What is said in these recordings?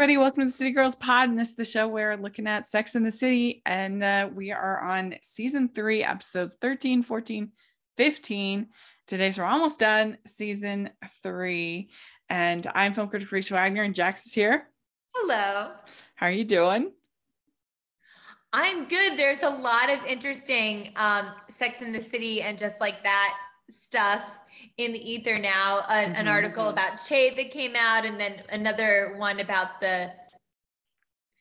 everybody. Welcome to the City Girls Pod. And this is the show where we're looking at Sex and the City. And uh, we are on season three, episodes 13, 14, 15. Today, so we're almost done season three. And I'm film critic Rachel Wagner, and Jax is here. Hello. How are you doing? I'm good. There's a lot of interesting um, Sex and the City and just like that stuff in the ether now. mm-hmm. An article about Che that came out, and then another one about the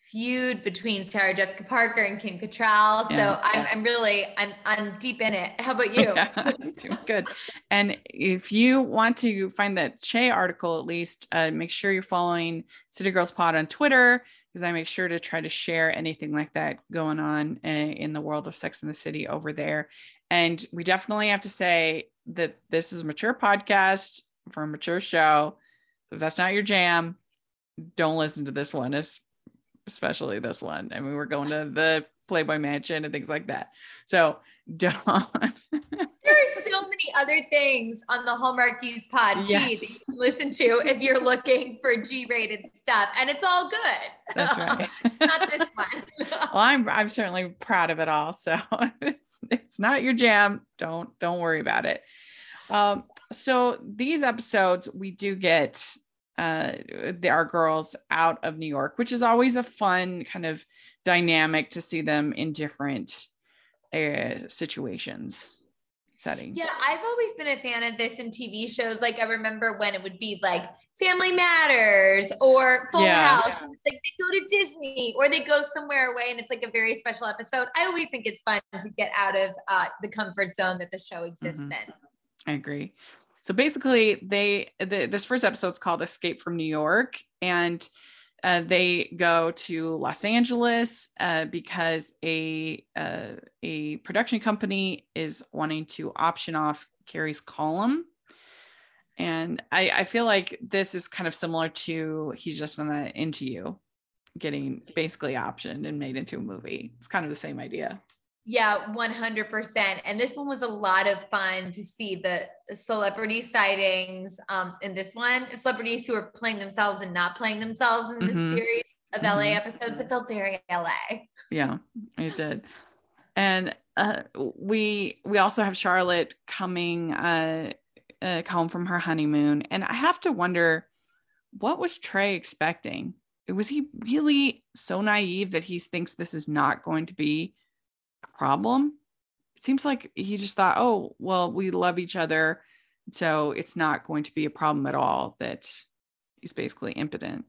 feud between Sarah Jessica Parker and Kim Cattrall. So yeah, I'm. I'm really I'm I'm deep in it. How about you? Yeah, doing good. And if you want to find that Che article, at least uh, make sure you're following City Girls Pod on Twitter because I make sure to try to share anything like that going on uh, in the world of Sex and the City over there. And we definitely have to say that this is a mature podcast for a mature show. So if that's not your jam, don't listen to this one, especially this one. I mean, we're going to the Playboy Mansion and things like that. So don't. there are so many other things on the Hallmarkies pod yes. feed that you can listen to if you're looking for G-rated stuff, and it's all good. That's right. not this one. well, I'm I'm certainly proud of it all. So it's it's not your jam. Don't don't worry about it. Um, so these episodes we do get uh, our girls out of New York, which is always a fun kind of dynamic to see them in different uh, situations settings. Yeah, I've always been a fan of this in TV shows. Like I remember when it would be like Family Matters or Full yeah. House. Like they go to Disney or they go somewhere away and it's like a very special episode. I always think it's fun to get out of uh, the comfort zone that the show exists mm-hmm. in. I agree. So basically, they the, this first episode is called "Escape from New York," and uh, they go to Los Angeles uh, because a uh, a production company is wanting to option off Carrie's column. And I, I feel like this is kind of similar to he's just not that into you getting basically optioned and made into a movie. It's kind of the same idea. Yeah, 100%. And this one was a lot of fun to see the celebrity sightings um, in this one. Celebrities who are playing themselves and not playing themselves in this mm-hmm. series of LA mm-hmm. episodes. It felt very LA. Yeah, it did. And uh, we we also have Charlotte coming uh, uh, home from her honeymoon, and I have to wonder what was Trey expecting? Was he really so naive that he thinks this is not going to be problem. It seems like he just thought, oh, well, we love each other. So it's not going to be a problem at all that he's basically impotent.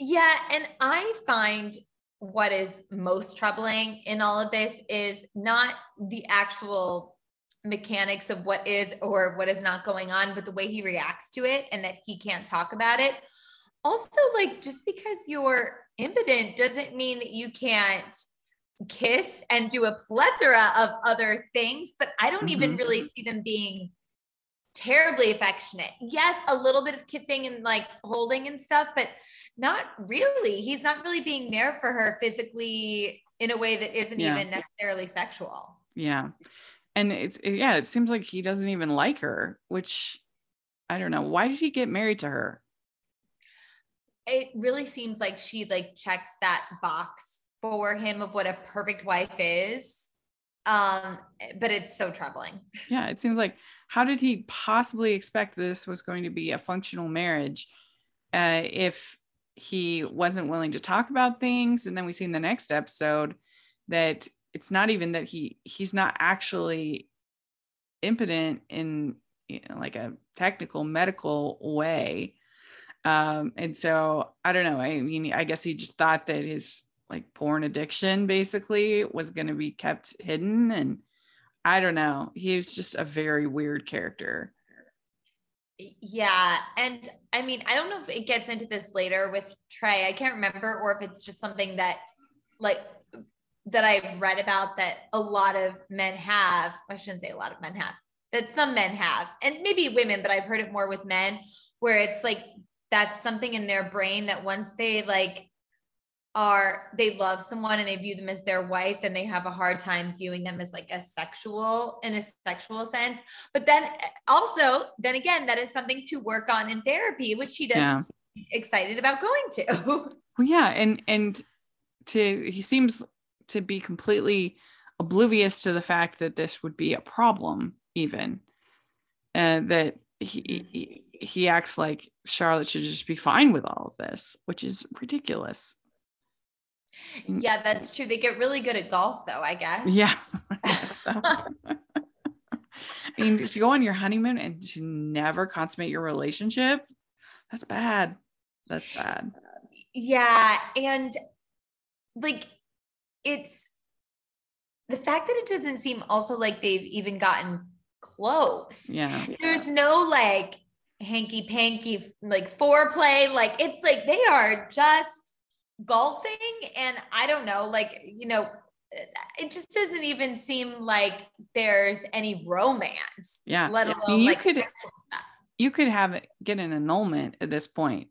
Yeah. And I find what is most troubling in all of this is not the actual mechanics of what is or what is not going on, but the way he reacts to it and that he can't talk about it. Also, like just because you're impotent doesn't mean that you can't kiss and do a plethora of other things, but I don't mm-hmm. even really see them being terribly affectionate. Yes, a little bit of kissing and like holding and stuff, but not really. He's not really being there for her physically in a way that isn't yeah. even necessarily sexual. Yeah. And it's yeah, it seems like he doesn't even like her, which I don't know. Why did he get married to her? It really seems like she like checks that box for him of what a perfect wife is. Um, but it's so troubling. Yeah, it seems like how did he possibly expect this was going to be a functional marriage uh, if he wasn't willing to talk about things? And then we see in the next episode that it's not even that he he's not actually impotent in you know, like a technical medical way. Um, and so I don't know. I mean, I guess he just thought that his like porn addiction basically was going to be kept hidden and i don't know he was just a very weird character. Yeah and i mean i don't know if it gets into this later with trey i can't remember or if it's just something that like that i've read about that a lot of men have i shouldn't say a lot of men have that some men have and maybe women but i've heard it more with men where it's like that's something in their brain that once they like are they love someone and they view them as their wife and they have a hard time viewing them as like a sexual in a sexual sense but then eh, also then again that is something to work on in therapy which he doesn't excited about going to. Well, yeah, and and to he seems to be completely oblivious to the fact that this would be a problem, even, and that he, he he acts like Charlotte should just be fine with all of this, which is ridiculous. Mm. Yeah, that's true. They get really good at golf, though. I guess. Yeah. so. I mean, to go on your honeymoon and to never consummate your relationship, that's bad. That's bad. Yeah. And like, it's the fact that it doesn't seem also like they've even gotten close. Yeah. There's no like hanky panky, like foreplay. Like, it's like they are just golfing. And I don't know, like, you know, it just doesn't even seem like there's any romance. Yeah. Let alone you like could, sexual stuff. You could have it get an annulment at this point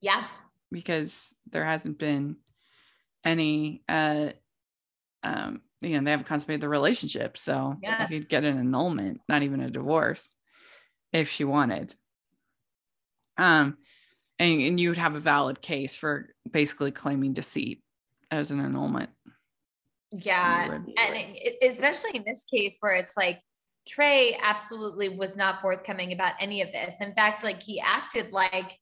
Yeah. because there hasn't been any uh um you know they haven't consummated the relationship so Yeah. you could get an annulment not even a divorce if she wanted um and, and you would have a valid case for basically claiming deceit as an annulment Yeah. would. And it, it- especially in this case where it's like Trey absolutely was not forthcoming about any of this. In fact, like he acted like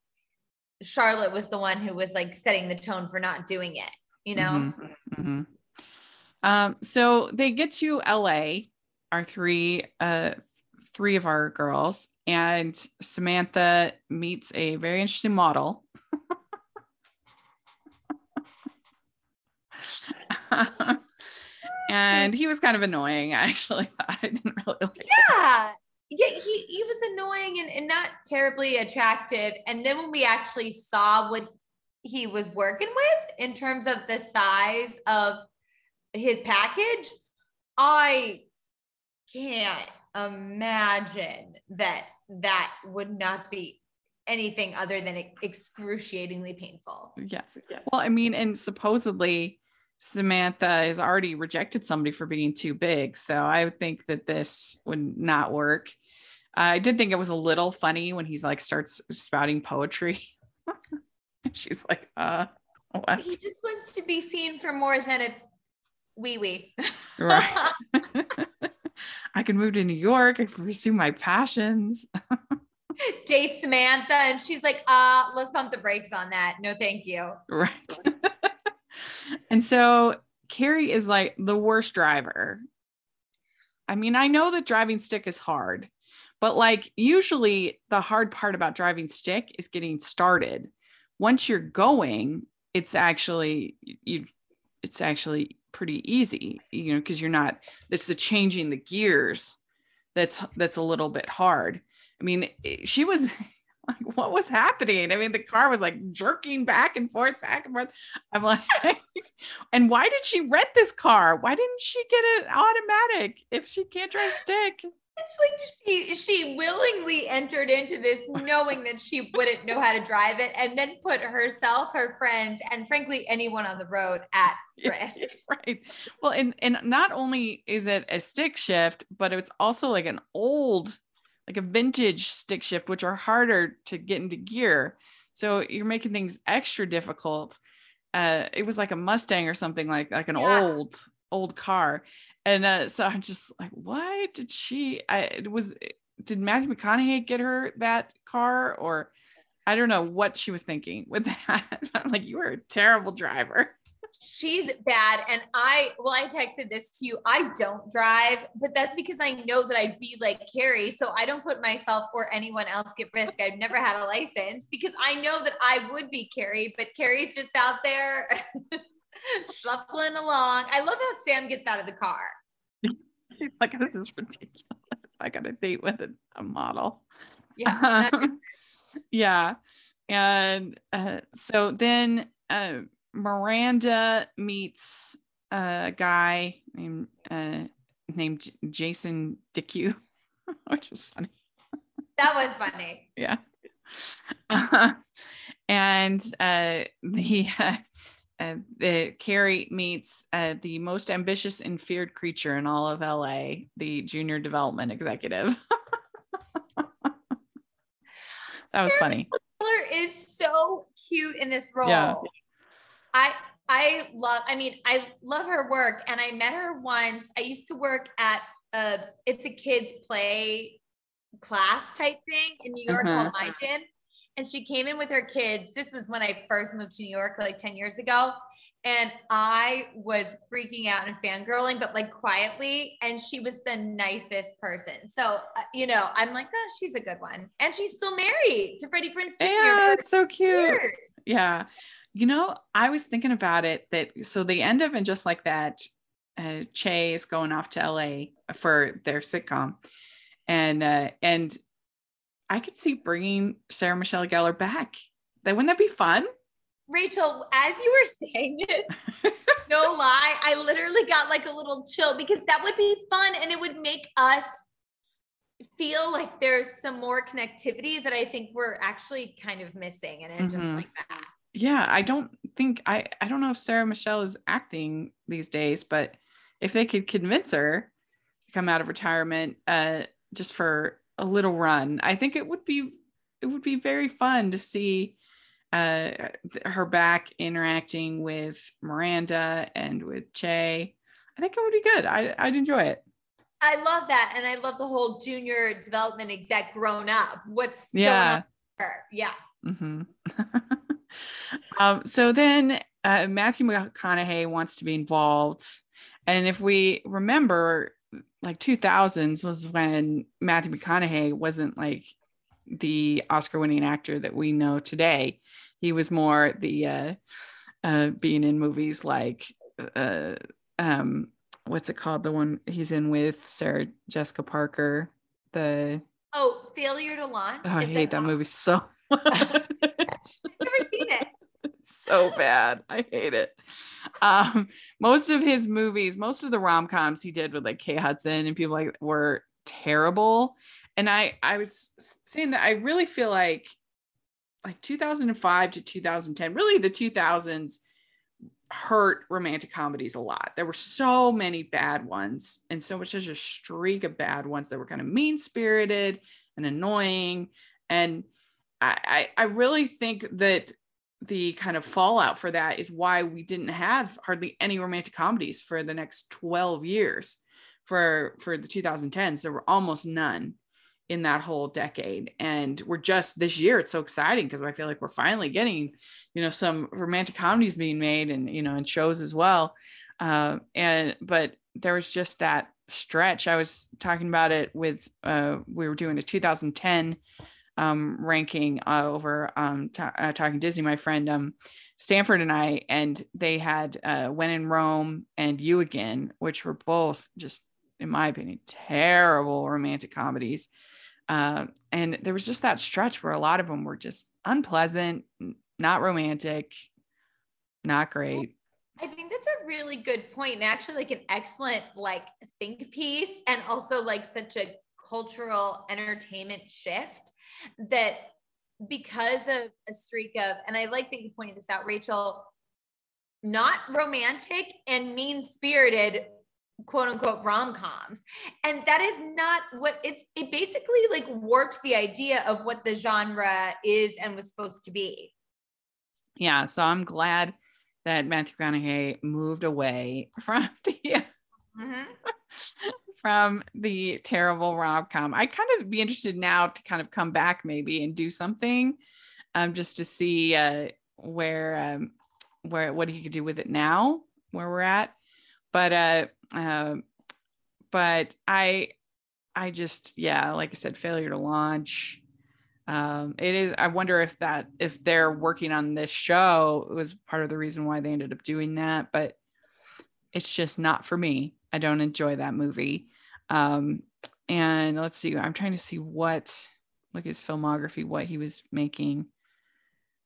Charlotte was the one who was like setting the tone for not doing it, you know? Mhm, mhm. Um, so they get to LA, our three, uh, three of our girls, and Samantha meets a very interesting model. and he was kind of annoying, I actually. Thought I didn't really like it. Yeah. Yeah, he, he was annoying and, and not terribly attractive. And then when we actually saw what he was working with in terms of the size of his package, I can't imagine that that would not be anything other than excruciatingly painful. Yeah. Well, I mean, and supposedly Samantha has already rejected somebody for being too big. So I would think that this would not work. I did think it was a little funny when he's like starts spouting poetry. She's like, uh, what? He just wants to be seen for more than a wee wee. Right. I can move to New York. I can pursue my passions. Date Samantha, and she's like, uh, let's pump the brakes on that. No, thank you. Right. and so Carrie is like the worst driver. I mean, I know that driving stick is hard, but like usually the hard part about driving stick is getting started. Once you're going, it's actually you it's actually pretty easy, you know, because you're not it's the changing the gears that's that's a little bit hard. I mean, eh, she was like, what was happening? I mean, the car was like jerking back and forth, back and forth. I'm like, and why did she rent this car? Why didn't she get it automatic if she can't drive stick? It's like she she willingly entered into this knowing that she wouldn't know how to drive it, and then put herself, her friends, and frankly anyone on the road at risk. right. Well, and and not only is it a stick shift, but it's also like an old, like a vintage stick shift, which are harder to get into gear. So you're making things extra difficult. Uh, it was like a Mustang or something like like an Yeah. old old car, and uh, so I'm just like, why did she? I it was did Matthew McConaughey get her that car or? I don't know what she was thinking with that. I'm like, you are a terrible driver. She's bad. And I, well, I texted this to you. I don't drive, but that's because I know that I'd be like Carrie. So I don't put myself or anyone else at risk. I've never had a license because I know that I would be Carrie, but Carrie's just out there shuffling along. I love how Sam gets out of the car. He's like, this is ridiculous. I got a date with a, a model. Yeah. just- yeah. And uh, so then uh, Miranda meets a guy named uh, named J- Jason Dickue, which was funny. that was funny. Yeah. and uh, the uh, the Carrie meets uh, the most ambitious and feared creature in all of LA, the junior development executive. that was funny. Miller is so cute in this role. Yeah. I I love, I mean, I love her work. And I met her once. I used to work at a it's a kids play class type thing in New York Uh-huh. called My Gym. And she came in with her kids. This was when I first moved to New York, like 10 years ago. And I was freaking out and fangirling, but like quietly. And she was the nicest person. So, uh, you know, I'm like, oh, she's a good one. And she's still married to Freddie Prinze Jr. Yeah, it's so cute. years. Yeah. You know, I was thinking about it that so they end up in just like that. Uh, Che is going off to LA for their sitcom, and uh, and I could see bringing Sarah Michelle Gellar back. That wouldn't that be fun? Rachel, as you were saying it, no lie, I literally got like a little chill because that would be fun and it would make us feel like there's some more connectivity that I think we're actually kind of missing. And Mhm. just like that. Yeah, I don't think I I don't know if Sarah Michelle is acting these days, but if they could convince her to come out of retirement uh just for a little run, I think it would be it would be very fun to see uh her back interacting with Miranda and with Che. I think it would be good. I I'd enjoy it. I love that. And I love the whole junior development exec grown up. What's going Yeah. on with her? Yeah. hmm um, so then uh, Matthew McConaughey wants to be involved. And if we remember, like 2000s was when Matthew McConaughey wasn't like the Oscar winning actor that we know today. He was more the uh, uh, being in movies like, uh, um, what's it called? The one he's in with Sarah Jessica Parker. The Oh, failure to launch. oh, I Is hate that movie so much. I've never seen it. so bad. I hate it. Um, most of his movies, most of the rom coms he did with like Kate Hudson and people like were terrible. And I, I was saying that I really feel like, like 2005 to 2010, really the 2000s hurt romantic comedies a lot. There were so many bad ones, and so much such a streak of bad ones that were kind of mean spirited and annoying. And I, I, I really think that the kind of fallout for that is why we didn't have hardly any romantic comedies for the next 12 years for for the 2010s there were almost none in that whole decade. And we're just this year it's so exciting because i feel like we're finally getting you know some romantic comedies being made and you know and shows as well. Uh, and but there was just that stretch. I was talking about it with uh, we were doing a 2010 um, ranking uh, over um, ta- uh, talking Disney, my friend um, Stanford and I, and they had uh, When in Rome and You Again, which were both just, in my opinion, terrible romantic comedies. Uh, and there was just that stretch where a lot of them were just unpleasant, not romantic, not great. I think that's a really good point and actually like an excellent like think piece and also like such a cultural entertainment shift that because of a streak of and I like that you pointed this out Rachel not romantic and mean spirited quote unquote rom-coms and that is not what it's it basically like warped the idea of what the genre is and was supposed to be Yeah, so I'm glad that Matthew McConaughey moved away from the Mhm. from the terrible rom com. I kind of be interested now to kind of come back maybe and do something, um, just to see uh, where um, where what he could do with it now, where we're at. But uh, uh, but I I just yeah, like I said, failure to launch. Um, it is. I wonder if that if they're working on this show was part of the reason why they ended up doing that, but it's just not for me. I don't enjoy that movie. Um, and let's see, I'm trying to see what look at his filmography, what he was making.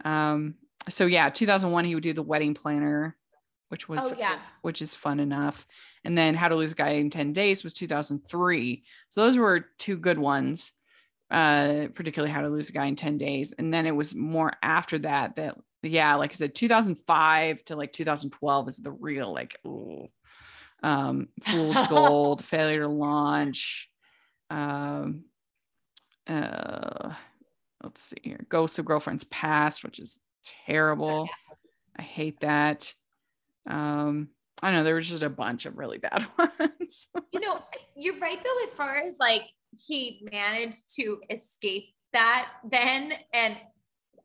Um, so yeah, 2001 he would do the Wedding Planner, which was Oh, yeah. which is fun enough. And then How to Lose a Guy in 10 Days was 2003. So those were two good ones. Uh, particularly How to Lose a Guy in 10 Days. And then it was more after that that yeah, like I said, 2005 to like 2012 is the real like ooh. Um Fool's Gold, Failure to Launch. Um uh let's see here. Ghosts of Girlfriends Past, which is terrible. Oh, I hate that. Um, I don't know there was just a bunch of really bad ones. You know, you're right though, as far as like he managed to escape that then. And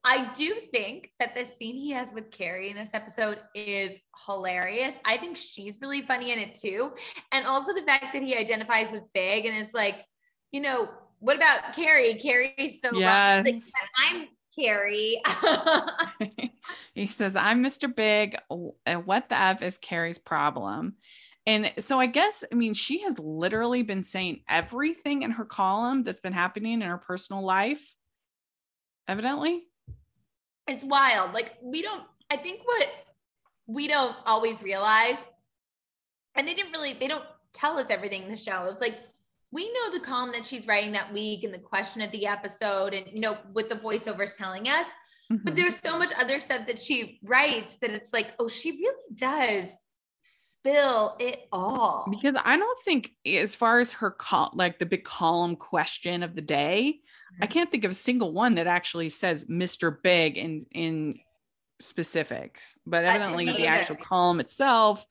I do think that the scene he has with Carrie in this episode is hilarious. I think she's really funny in it too. And also the fact that he identifies with Big and is like, you know, what about Carrie? Carrie's so Yes. like, I'm Carrie. he says, I'm Mr. Big. What the F is Carrie's problem? And so I guess, I mean, she has literally been saying everything in her column that's been happening in her personal life, evidently. It's wild. Like we don't, I think what we don't always realize, and they didn't really, they don't tell us everything in the show. It's like we know the column that she's writing that week and the question of the episode, and you know, with the voiceovers telling us. But Mhm. there's so much other stuff that she writes that it's like, oh, she really does spill it all. because I don't think, as far as her col- like the big column question of the day, I Mhm. can't think of a single one that actually says Mr. Big in in specifics. But evidently, the either. actual column itself,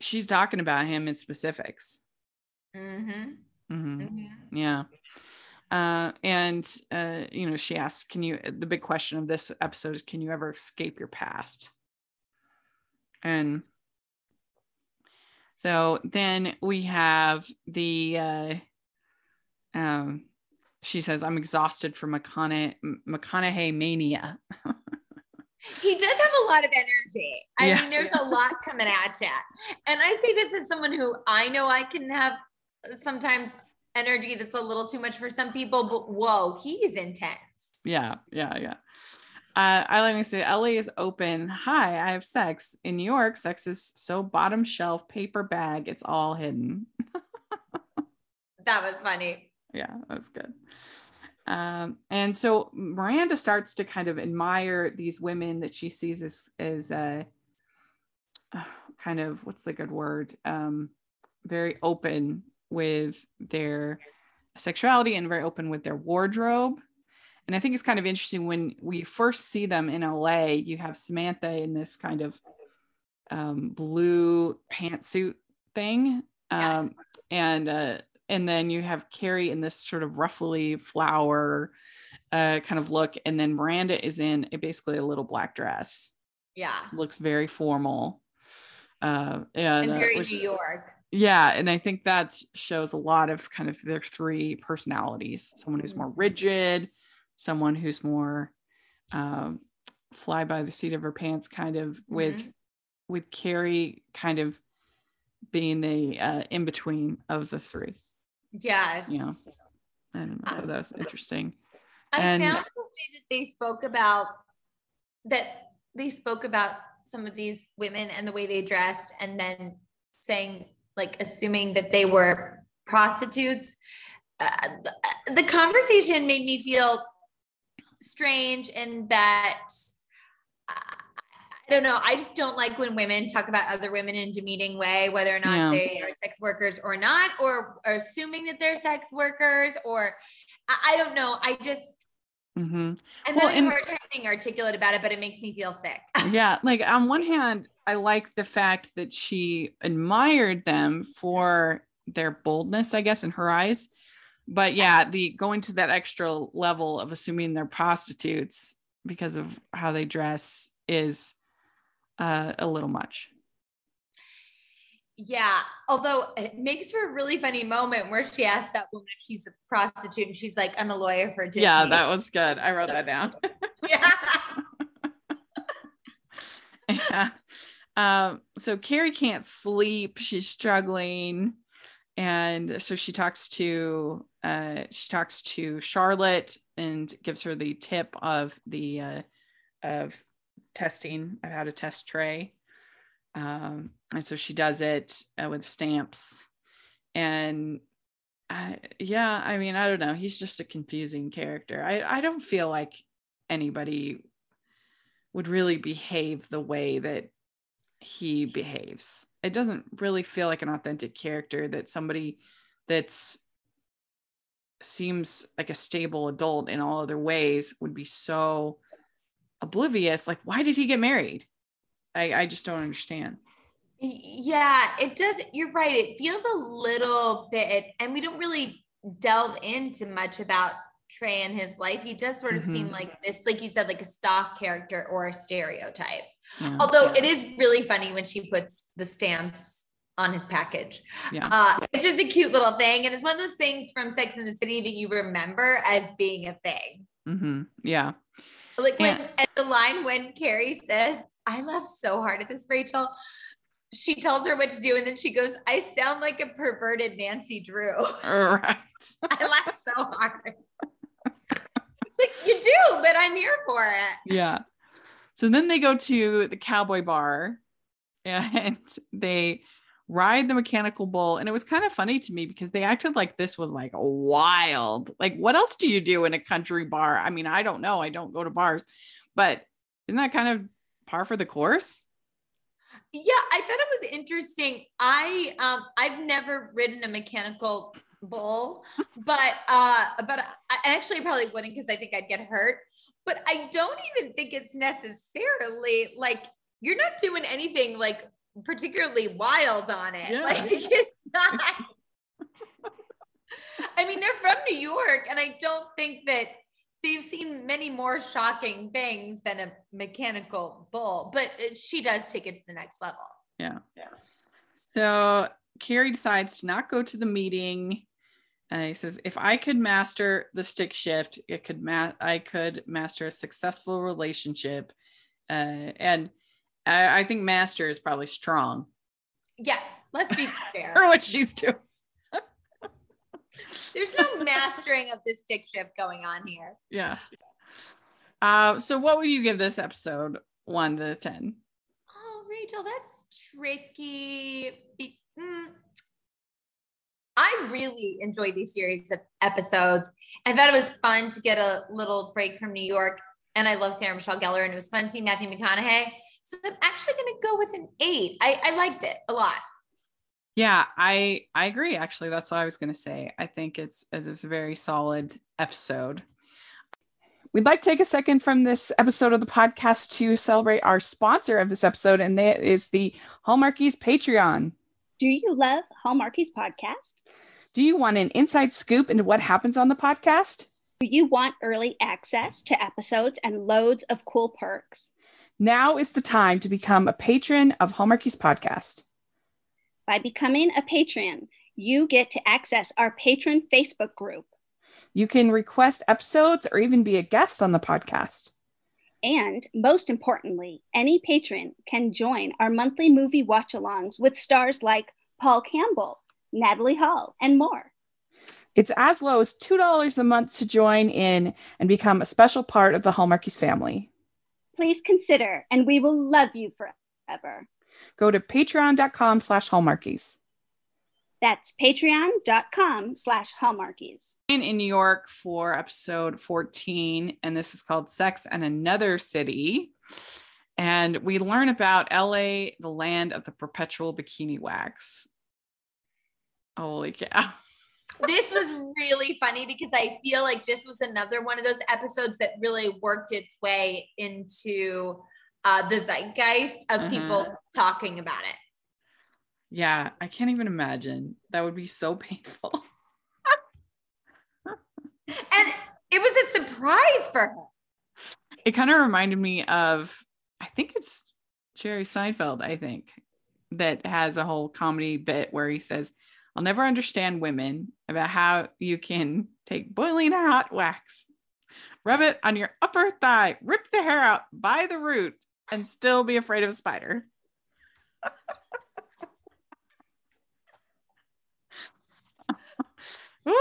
she's talking about him in specifics. Mm-hmm. hmm Mm-hmm. Yeah. Uh, and uh, you know, she asks, "Can you?" The big question of this episode is, "Can you ever escape your past?" And so then we have the. Uh, um, she says, "I'm exhausted from McConaughey, McConaughey mania." He does have a lot of energy. I mean, there's a lot coming at you. And I say this as someone who I know I can have sometimes energy that's a little too much for some people, but whoa, he's intense. Yeah, yeah, yeah. Uh, I let me say, LA is open. Hi, I have sex. In New York, sex is so bottom shelf paper bag. It's all hidden. That was funny. Yeah, that was good. Um, and so Miranda starts to kind of admire these women that she sees as as uh, uh, kind of what's the good word? Um, very open with their sexuality and very open with their wardrobe. And I think it's kind of interesting when we first see them in LA, you have Samantha in this kind of um, blue pantsuit thing. Yes. Um, and uh, and then you have Carrie in this sort of ruffly flower uh, kind of look, and then Miranda is in a, basically a little black dress. Yeah. Looks very formal, uh, and, And uh, very which- New York. yeah, and I think that shows a lot of kind of their three personalities: someone who's more rigid, someone who's more um, fly by the seat of her pants, kind of with with Carrie kind of being the uh, in between of the three. Yes. You know, I don't know. That was interesting. I And- found the way that they spoke about that they spoke about some of these women and the way they dressed, and then saying like assuming that they were prostitutes. Uh, the, the conversation made me feel strange in that I, I don't know. I just don't like when women talk about other women in a demeaning way, whether or not they are sex workers or not, or, or assuming that they're sex workers, or I, I don't know. I just hmm I'm Well, having and- a hard time being articulate about it, but it makes me feel sick. Yeah, like on one hand, I like the fact that she admired them for their boldness, I guess, in her eyes. But yeah, the going to that extra level of assuming they're prostitutes because of how they dress is uh, a little much. yeah. Although it makes for a really funny moment where she asks that woman if she's a prostitute and she's like, I'm a lawyer for Disney. Yeah, that was good. I wrote that down. yeah. yeah. Um, so Carrie can't sleep. She's struggling. And so she talks to uh, she talks to Charlotte and gives her the tip of the uh, of testing of how to test Trey. Um, and so she does it uh, with stamps. And uh, yeah, I mean, I don't know. He's just a confusing character. I, I don't feel like anybody would really behave the way that he behaves. It doesn't really feel like an authentic character that somebody that's seems like a stable adult in all other ways would be so oblivious like why did he get married i i just don't understand yeah it does you're right it feels a little bit and we don't really delve into much about Trey and his life, he does sort of mm-hmm. seem like this, like you said, like a stock character or a stereotype. Yeah. Although it is really funny when she puts the stamps on his package. Yeah. Uh, it's just a cute little thing. And it's one of those things from Sex and the City that you remember as being a thing. Mm-hmm. Yeah. Like when at the line when Carrie says, I laugh so hard at this, Rachel. She tells her what to do, and then she goes, I sound like a perverted Nancy Drew. Right. I laugh so hard it's like you do, but I'm here for it. Yeah. So then they go to the cowboy bar and they ride the mechanical bull. And it was kind of funny to me because they acted like this was like wild. Like, what else do you do in a country bar? I mean, I don't know. I don't go to bars, but isn't that kind of par for the course? Yeah, I thought it was interesting. I um I've never ridden a mechanical bull, but uh, but I actually probably wouldn't because I think I'd get hurt. But I don't even think it's necessarily like you're not doing anything like particularly wild on it. Yeah. Like it's not. I mean, they're from New York, and I don't think that they've seen many more shocking things than a mechanical bull. But she does take it to the next level. Yeah. Yeah. So Carrie decides to not go to the meeting. And he says, if I could master the stick shift, it could ma- I could master a successful relationship. Uh, and I, I, think master is probably strong. Yeah, let's be fair. For what she's doing. There's no mastering of the stick shift going on here. Yeah. Uh, so what would you give this episode one to ten? Oh, Rachel, that's tricky. Be- mm, I really enjoyed these series of episodes. I thought it was fun to get a little break from New York. And I love Sarah Michelle Gellar, and it was fun to see Matthew McConaughey. So I'm actually going to go with an eight. I, I liked it a lot. Yeah, I I agree. Actually, that's what I was going to say. I think it's it's a very solid episode. We'd like to take a second from this episode of the podcast to celebrate our sponsor of this episode, and that is the Hallmarkies Patreon. Do you love Hallmarkies podcast? Do you want an inside scoop into what happens on the podcast? Do you want early access to episodes and loads of cool perks? Now is the time to become a patron of Hallmarkies podcast. By becoming a patron, you get to access our patron Facebook group. You can request episodes or even be a guest on the podcast. And most importantly, any patron can join our monthly movie watch alongs with stars like Paul Campbell, Natalie Hall, and more. It's as low as $2 a month to join in and become a special part of the Hallmarkies family. Please consider, and we will love you forever. Go to patreon.com slash hallmarkies. That's patreon.com slash hallmarkies. In New York for episode 14, and this is called Sex and Another City. And we learn about LA, the land of the perpetual bikini wax. Holy cow. This was really funny because I feel like this was another one of those episodes that really worked its way into uh, the zeitgeist of uh-huh. people talking about it. Yeah, I can't even imagine. That would be so painful. and it was a surprise for her. It kind of reminded me of, I think it's Jerry Seinfeld, I think, that has a whole comedy bit where he says, I'll never understand women about how you can take boiling hot wax, rub it on your upper thigh, rip the hair out by the root, and still be afraid of a spider.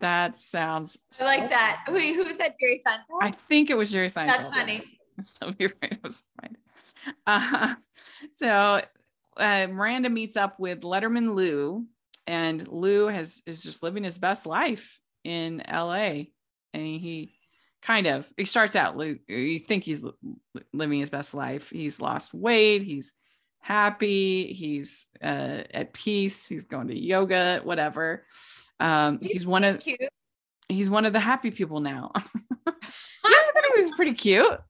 that sounds. I like so that. Who, who said Jerry Seinfeld? I think it was Jerry Seinfeld. That's funny. So be afraid of a uh, So uh, Miranda meets up with Letterman Lou, and Lou has is just living his best life in L.A. And he kind of he starts out you think he's living his best life. He's lost weight. He's happy. He's uh, at peace. He's going to yoga, whatever. Um, he's one of cute. he's one of the happy people now. yeah, I thought he was pretty cute.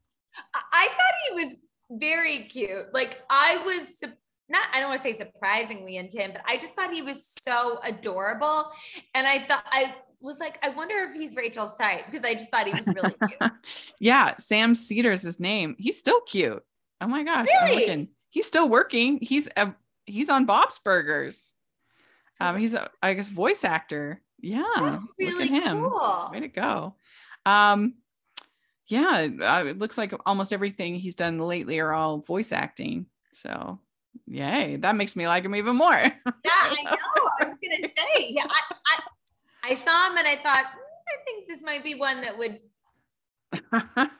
I thought he was very cute. Like I was not I don't want to say surprisingly into him, but I just thought he was so adorable. And I thought I was like, I wonder if he's Rachel's type because I just thought he was really cute. yeah, Sam Seder's his name. He's still cute. Oh my gosh, I'm Really? He's still working. He's a, he's on Bob's Burgers. Um, he's a I guess voice actor. Yeah, That's really look at him. cool. Way to go. Um, yeah, uh, it looks like almost everything he's done lately are all voice acting. So, yay, that makes me like him even more. Yeah, I know. I was gonna say, yeah, I, I, I saw him and I thought, "Hmm, I think this might be one that would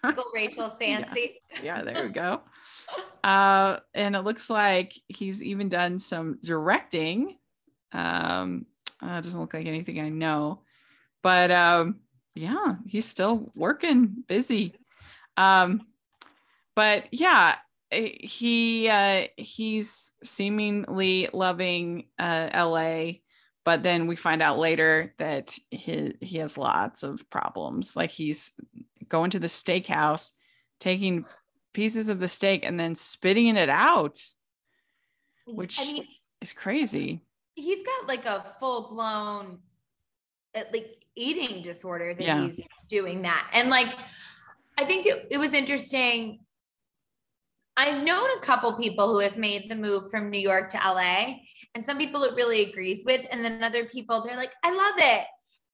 tickle Rachel's fancy. yeah, there we go. Uh, and it looks like he's even done some directing. Um, uh, it doesn't look like anything I know, but um, yeah, he's still working, busy. Um, but yeah, he uh, he's seemingly loving uh, LA, but then we find out later that he he has lots of problems. Like he's going to the steakhouse, taking pieces of the steak and then spitting it out Which- I mean, is crazy. he's got like a full blown like eating disorder that Yeah. he's doing that. And like I think it, it was interesting. I've known a couple people who have made the move from New York to LA, and some people it really agrees with, and then other people they're like, I love it.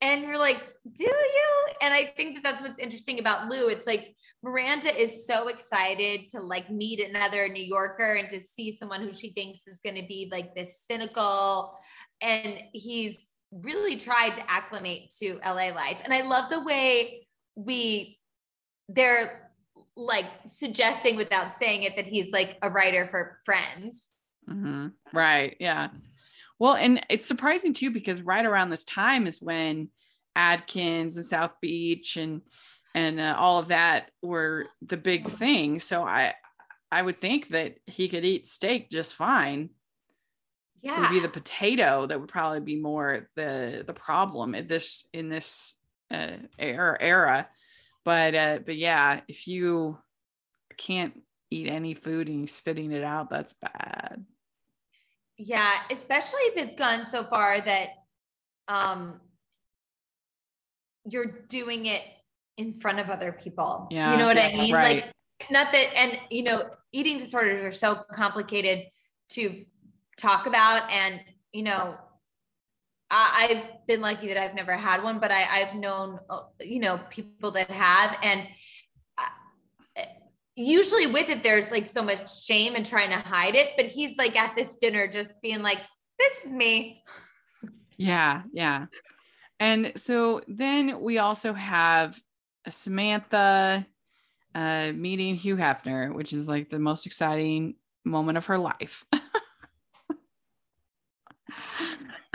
And you're like, do you? And I think that that's what's interesting about Lou. It's like Miranda is so excited to like meet another New Yorker and to see someone who she thinks is going to be like this cynical. And he's really tried to acclimate to LA life. And I love the way we, they're like suggesting without saying it that he's like a writer for friends. Mhm. Right. Yeah. Well, and it's surprising too because right around this time is when Atkins and South Beach and and uh, all of that were the big thing. So I I would think that he could eat steak just fine. Yeah, it would be the potato that would probably be more the the problem in this in this uh, era era. But uh, but yeah, if you can't eat any food and you're spitting it out, that's bad. Yeah, especially if it's gone so far that um you're doing it in front of other people. Yeah, You know what I mean? right. Like not that and you know, eating disorders are so complicated to talk about and you know I, I've been lucky that I've never had one, but I, I've known, uh, you know, people that have, and uh, usually with it, there's like so much shame and trying to hide it. But he's like at this dinner, just being like, "This is me." Yeah, yeah. And so then we also have Samantha uh, meeting Hugh Hefner, which is like the most exciting moment of her life.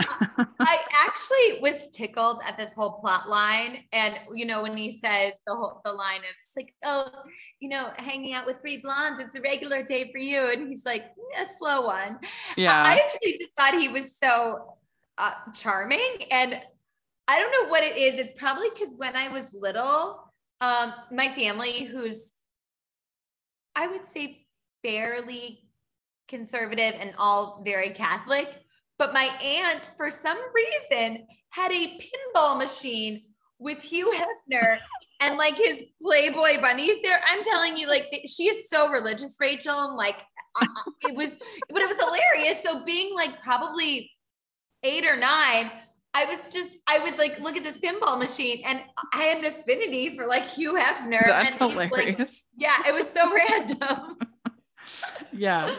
I actually was tickled at this whole plot line, and you know when he says the whole the line of just like, "Oh, you know, hanging out with three blondes, it's a regular day for you," and he's like, "A slow one." yeah. I actually just thought he was so uh, charming. And I don't know what it is. It's probably because when I was little, um, my family, who's I would say fairly conservative and all very Catholic, but my aunt, for some reason, had a pinball machine with Hugh Hefner and like his Playboy bunnies there. I'm telling you, like she is so religious, Rachel. And like I- it was, but it was hilarious. So being like probably eight or nine, I was just, I would like look at this pinball machine and I had an affinity for like Hugh Hefner. That's and he's, like- hilarious. yeah, it was so random. yeah.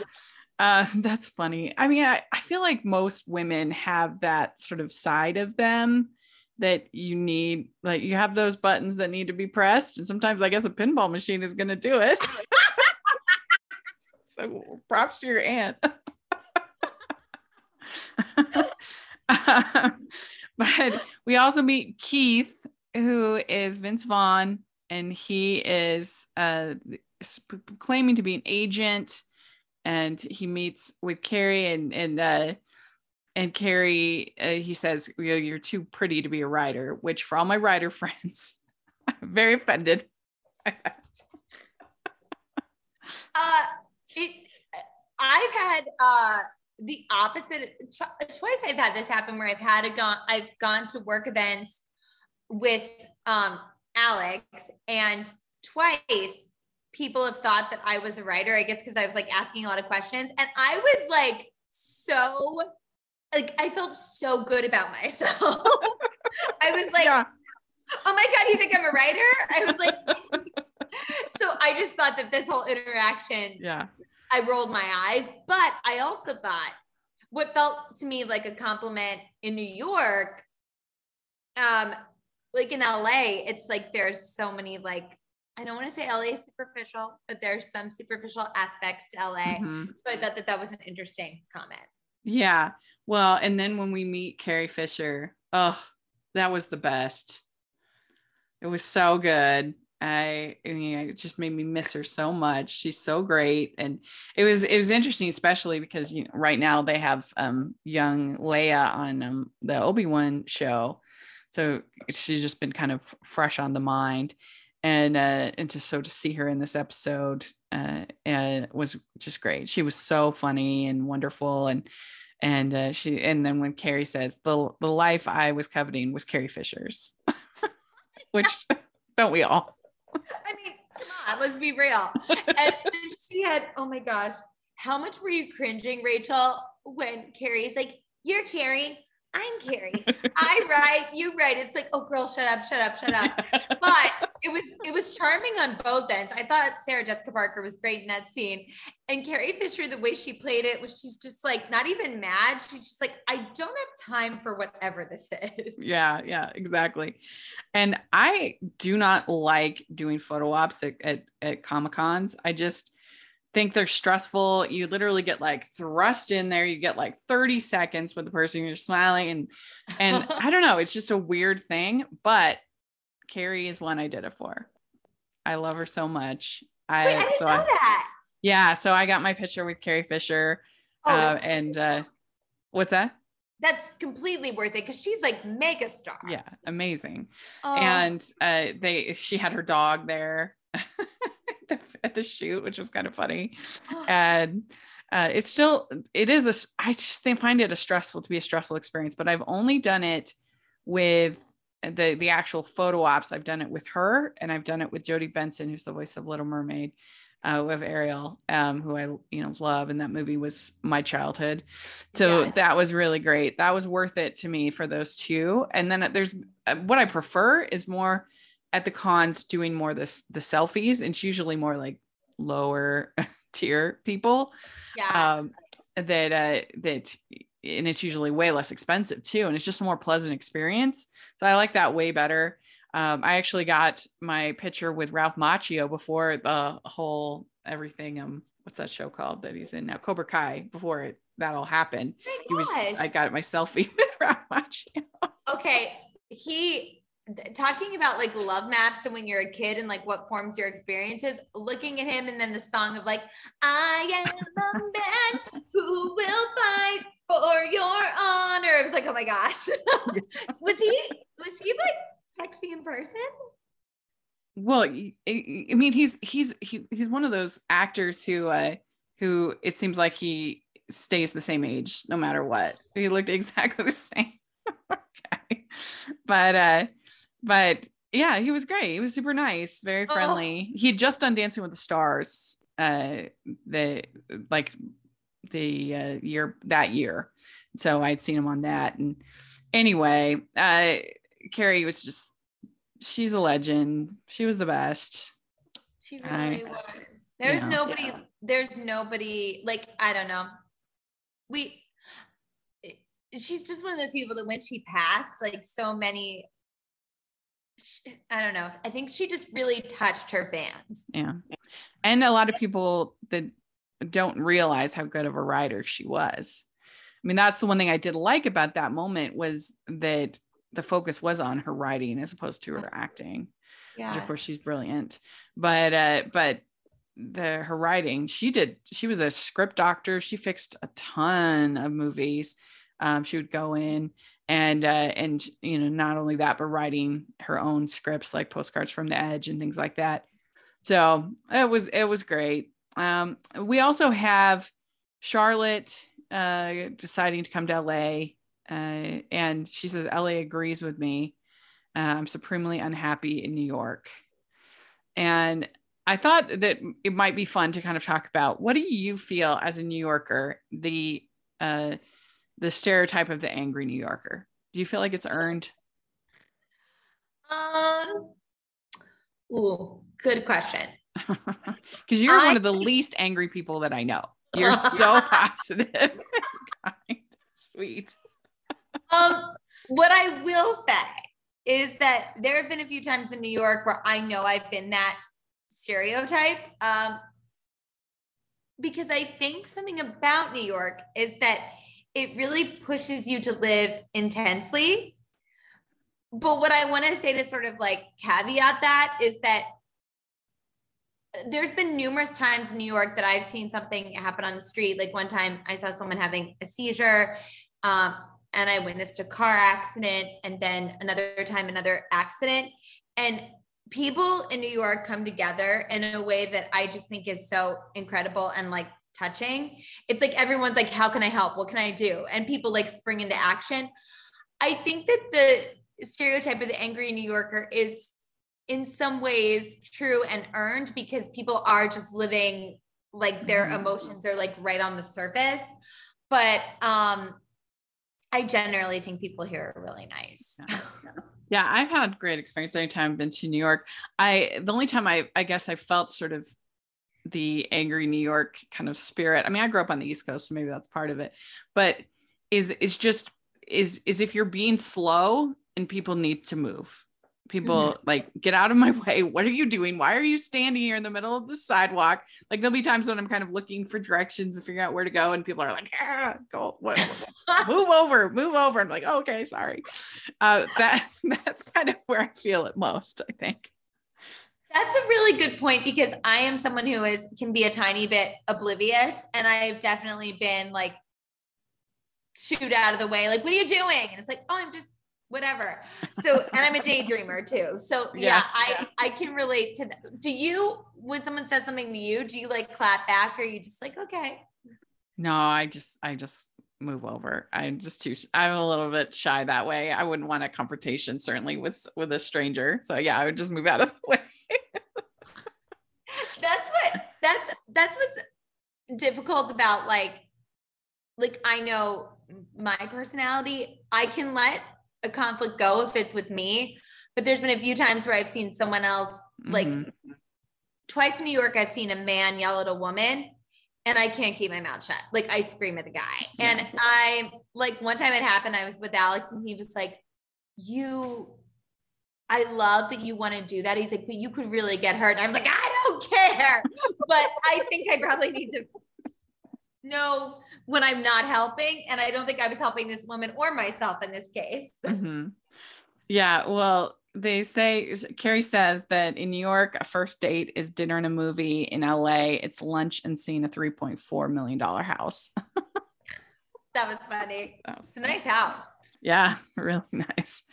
Uh, that's funny. I mean, I, I feel like most women have that sort of side of them that you need, like you have those buttons that need to be pressed. And sometimes I guess a pinball machine is going to do it. so props to your aunt. but we also meet Keith, who is Vince Vaughn, and he is uh, claiming to be an agent and he meets with Carrie and and uh, and Carrie uh, he says you know, you're too pretty to be a writer, which for all my writer friends, I'm very offended. uh, it. I've had uh the opposite twice I've had this happen where I've had a gone I've gone to work events with um Alex and twice people have thought that I was a writer I guess because I was like asking a lot of questions and I was like so like I felt so good about myself. I was like yeah. oh my god you think I'm a writer? I was like so I just thought that this whole interaction yeah I rolled my eyes, but I also thought what felt to me like a compliment in New York, um, like in LA, it's like there's so many like I don't want to say LA is superficial, but there's some superficial aspects to LA. Mm-hmm. So I thought that that was an interesting comment. Yeah. Well, and then when we meet Carrie Fisher, oh, that was the best. It was so good. I, I mean, it just made me miss her so much. She's so great, and it was it was interesting, especially because you know right now they have um, young Leia on um, the Obi Wan show, so she's just been kind of fresh on the mind, and uh, and to so to see her in this episode uh, uh, was just great. She was so funny and wonderful, and and uh, she and then when Carrie says the the life I was coveting was Carrie Fisher's, which don't we all? I mean, come on, let's be real. And she had, oh my gosh, how much were you cringing, Rachel, when Carrie's like, You're Carrie, I'm Carrie. I write, you write. It's like, oh girl, shut up, shut up, shut up. But it was it was charming on both ends. I thought Sarah Jessica Parker was great in that scene. And Carrie Fisher, the way she played it was she's just like not even mad. She's just like, I don't have time for whatever this is. Yeah, yeah, exactly. And I do not like doing photo ops at, at, at Comic Cons. I just think they're stressful. You literally get like thrust in there. You get like 30 seconds with the person you're smiling and and I don't know, it's just a weird thing, but Carrie is one I did it for. I love her so much. I, Wait, I so know I, that. Yeah, so I got my picture with Carrie Fisher. Oh, uh, and uh what's that? That's completely worth it because she's like mega star. Yeah, amazing. Oh. And uh they she had her dog there. at the shoot, which was kind of funny. and uh, it's still, it is a, I just think, find it a stressful to be a stressful experience, but I've only done it with the the actual photo ops. I've done it with her and I've done it with Jodi Benson, who's the voice of Little Mermaid. Uh, with Ariel, um, who I you know love, and that movie was my childhood, so yeah. that was really great. That was worth it to me for those two. And then there's uh, what I prefer is more at the cons doing more this the selfies and it's usually more like lower tier people yeah um that uh that and it's usually way less expensive too and it's just a more pleasant experience so i like that way better um, I actually got my picture with Ralph Macchio before the whole everything. Um, what's that show called that he's in now? Cobra Kai. Before it that all happened, he was. I got my selfie with Ralph Macchio. Okay, he talking about like love maps and when you're a kid and like what forms your experiences looking at him and then the song of like i am a man who will fight for your honor. It was like oh my gosh. Was he was he like sexy in person? Well i mean he's he's he, he's one of those actors who uh who it seems like he stays the same age no matter what. He looked exactly the same. Okay. But uh but yeah, he was great. He was super nice, very oh. friendly. Oh. He had just done Dancing with the Stars, uh, the like the uh, year that year, so I'd seen him on that. And anyway, uh, Carrie was just she's a legend. She was the best. She really I, was. There's yeah. nobody. Yeah. There's nobody like I don't know. We. She's just one of those people that when she passed, like so many I don't know. I think she just really touched her fans. Yeah. And a lot of people that don't realize how good of a writer she was. I mean, that's the one thing I did like about that moment was that the focus was on her writing as opposed to her acting. Yeah. Which of course she's brilliant. But uh but the her writing. She did. She was a script doctor. She fixed a ton of movies. Um, she would go in and uh, and you know not only that, but writing her own scripts like postcards from the edge and things like that. So it was it was great. Um, we also have Charlotte uh, deciding to come to LA, uh, and she says LA agrees with me. Uh, I'm supremely unhappy in New York, and I thought that it might be fun to kind of talk about what do you feel as a New Yorker the uh, the stereotype of the angry New Yorker? Do you feel like it's earned? Um. Ooh, good question. Because you're I, one of the least angry people that I know. You're so positive, kind, sweet. Um, what I will say is that there have been a few times in New York where I know I've been that stereotype. Um, because I think something about New York is that it really pushes you to live intensely. But what I want to say to sort of like caveat that is that there's been numerous times in New York that I've seen something happen on the street. Like one time I saw someone having a seizure um, and I witnessed a car accident, and then another time, another accident. And people in New York come together in a way that I just think is so incredible and like touching. It's like everyone's like, How can I help? What can I do? And people like spring into action. I think that the stereotype of the angry New Yorker is in some ways true and earned because people are just living like their mm-hmm. emotions are like right on the surface but um i generally think people here are really nice yeah, yeah. i've had great experience anytime i've been to new york i the only time i i guess i felt sort of the angry new york kind of spirit. I mean i grew up on the east coast so maybe that's part of it. But is is just is is if you're being slow and people need to move people mm-hmm. like get out of my way. What are you doing? Why are you standing here in the middle of the sidewalk? Like there'll be times when i'm kind of looking for directions and figuring out where to go and people are like ah, go what, move over move over. I'm like oh, okay sorry. Uh, that that's kind of where i feel it most i think that's a really good point because i am someone who is can be a tiny bit oblivious and i've definitely been like shoot out of the way like what are you doing and it's like oh i'm just whatever. So, and I'm a daydreamer too. So yeah, yeah I, yeah. I can relate to that. Do you, when someone says something to you, do you like clap back or you just like, okay. No, I just, I just move over. I'm just too, I'm a little bit shy that way. I wouldn't want a confrontation certainly with, with a stranger. So yeah, I would just move out of the way. That's what, that's, that's what's difficult about like, like I know my personality, I can let a conflict go if it's with me. But there's been a few times where I've seen someone else, like mm-hmm. twice in New York, I've seen a man yell at a woman and I can't keep my mouth shut. Like I scream at the guy. And I like one time it happened, I was with Alex and he was like, You, I love that you want to do that. He's like, but you could really get hurt. And I was like, I don't care. but I think I probably need to know when I'm not helping. And I don't think I was helping this woman or myself in this case. Mm-hmm. Yeah. Well, they say Carrie says that in New York, a first date is dinner and a movie. In LA, it's lunch and seeing a $3.4 million house. that was funny. That was it's a nice house. Yeah, really nice.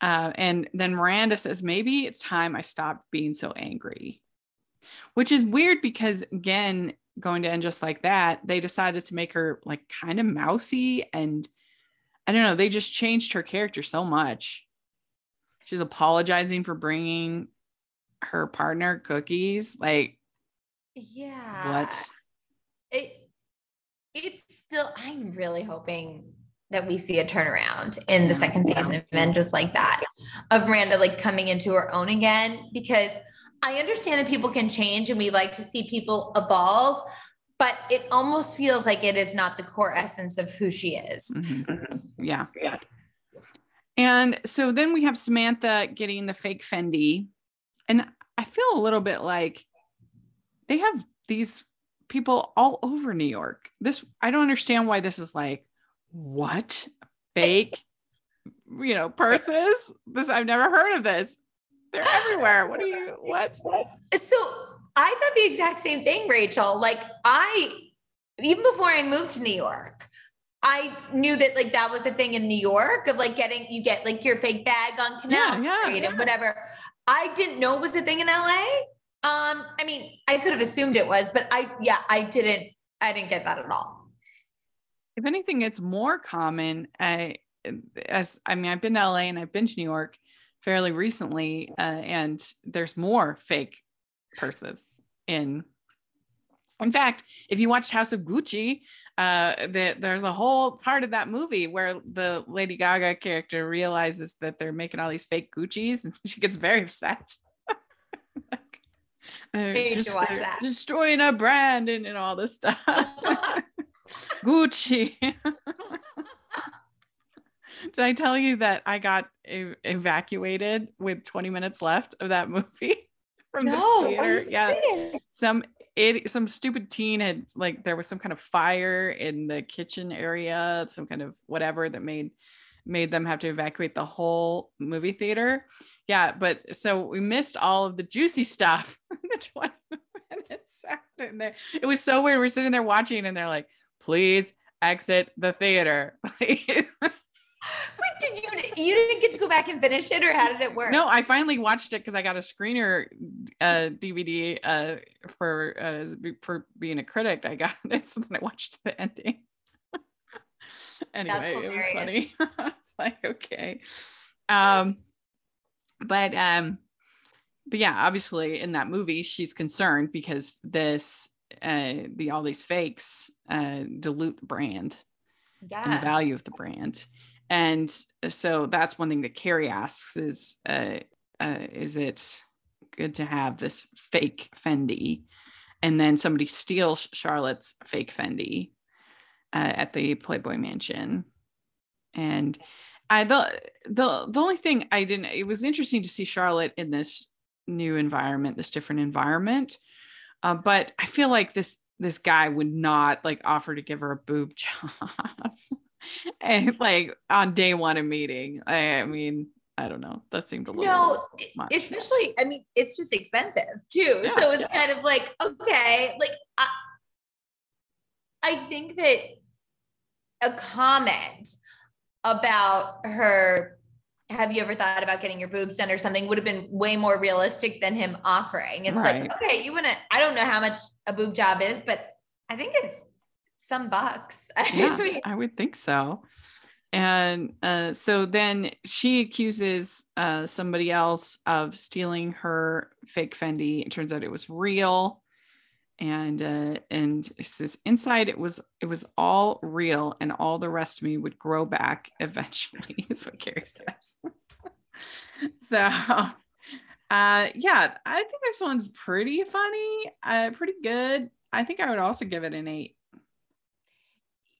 Uh, and then Miranda says, maybe it's time I stopped being so angry, which is weird because, again, going to end just like that, they decided to make her like kind of mousy and I don't know, they just changed her character so much. She's apologizing for bringing her partner cookies. Like, yeah. What? It it's still I'm really hoping that we see a turnaround in the second season and Just Like That of Miranda like coming into her own again because I understand that people can change and we like to see people evolve, but it almost feels like it is not the core essence of who she is. Mm-hmm. Yeah. Yeah. And so then we have Samantha getting the fake Fendi. And I feel a little bit like they have these people all over New York. This, I don't understand why this is like, what? Fake, you know, purses? This, I've never heard of this. They're everywhere. What are you? What? So I thought the exact same thing, Rachel. Like I, even before I moved to New York, I knew that like that was a thing in New York of like getting you get like your fake bag on Canal Yeah, yeah, Street yeah. and whatever. I didn't know it was a thing in LA. Um, I mean, I could have assumed it was, but I yeah, I didn't I didn't get that at all. if anything, it's more common. I, as I mean, I've been to LA and I've been to New York fairly recently, uh, and there's more fake purses in. In fact, if you watched House of Gucci, uh, the, there's a whole part of that movie where the Lady Gaga character realizes that they're making all these fake Gucci's, and she gets very upset. Like, they're just- watch they're that. destroying a brand and, and all this stuff. Gucci. Did I tell you that I got e- evacuated with 20 minutes left of that movie from no, the theater? Yeah, serious? some it some stupid teen had like there was some kind of fire in the kitchen area, some kind of whatever that made made them have to evacuate the whole movie theater. Yeah, but so we missed all of the juicy stuff. the 20 minutes out in there. It was so weird. We're sitting there watching and they're like, please exit the theater. Please. Did you you didn't get to go back and finish it or how did it work? No, I finally watched it because I got a screener uh, DVD uh, for uh, for being a critic. I got it, so then I watched the ending. anyway, it was funny. it's like okay, um, but um, but yeah, obviously in that movie she's concerned because this uh, the all these fakes uh, dilute the brand and the value of the brand. And so that's one thing that Carrie asks is, uh, uh, is it good to have this fake Fendi? And then somebody steals Charlotte's fake Fendi uh, at the Playboy Mansion. And I the the the only thing I didn't it was interesting to see Charlotte in this new environment, this different environment. Uh, but I feel like this this guy would not like offer to give her a boob job. and like on day one of meeting. I, I mean, I don't know. That seemed a little No, much. especially I mean, it's just expensive too. Yeah, so it's yeah. kind of like, okay, like I, I think that a comment about her have you ever thought about getting your boobs done or something would have been way more realistic than him offering. It's Right. like, okay, you want to, I don't know how much a boob job is, but I think it's some bucks. I yeah, mean, I would think so. And uh, so then she accuses uh, somebody else of stealing her fake Fendi. It turns out it was real, and uh, and it says inside it was it was all real, and all the rest of me would grow back eventually. Is what Carrie says. so, uh, yeah, I think this one's pretty funny, uh, pretty good. I think I would also give it an eight.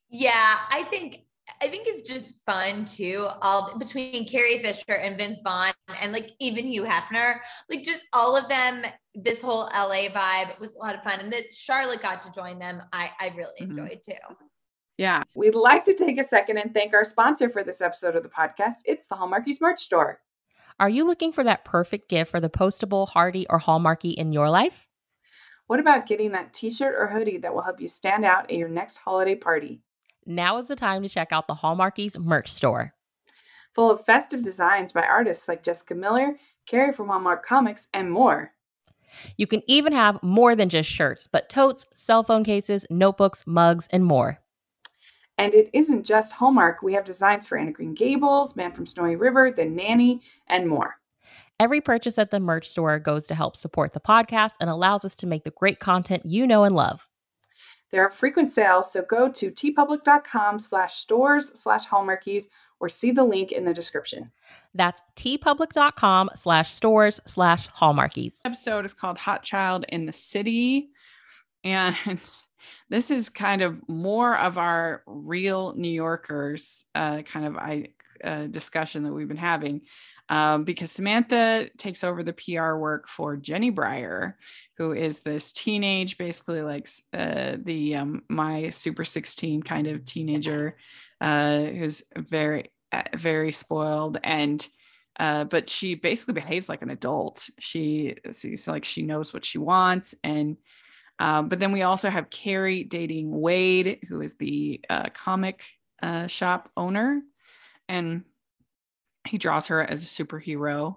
Yeah, I think I think it's just fun too. All between Carrie Fisher and Vince Vaughn, and like even Hugh Hefner, like just all of them. This whole LA vibe was a lot of fun, and that Charlotte got to join them. I I really Mhm. enjoyed too. Yeah, We'd like to take a second and thank our sponsor for this episode of the podcast. It's the Hallmarkies merch store. Are you looking for that perfect gift for the postable, heartie, or hallmarky in your life? What about getting that t shirt or hoodie that will help you stand out at your next holiday party? Now is the time to check out the Hallmarkies merch store. Full of festive designs by artists like Jessica Miller, Carrie from Hallmark Comics, and more. You can even have more than just shirts, but totes, cell phone cases, notebooks, mugs, and more. And it isn't just Hallmark. We have designs for Anne of Green Gables, Man from Snowy River, The Nanny, and more. Every purchase at the merch store goes to help support the podcast and allows us to make the great content you know and love. There are frequent sales, so go to teepublic.com slash stores slash hallmarkies or see the link in the description. That's teepublic.com slash stores slash hallmarkies. episode is called Hot Child in the City. And this is kind of more of our real New Yorkers uh, kind of I, uh, discussion that we've been having. Um, because Samantha takes over the PR work for Jenny Breyer, who is this teenage, basically like uh, the um, my Super 16 kind of teenager uh, who's very, uh, very spoiled and Uh, but she basically behaves like an adult. She seems like she knows what she wants. And, um, but then we also have Carrie dating Wade, who is the uh, comic uh, shop owner. And he draws her as a superhero,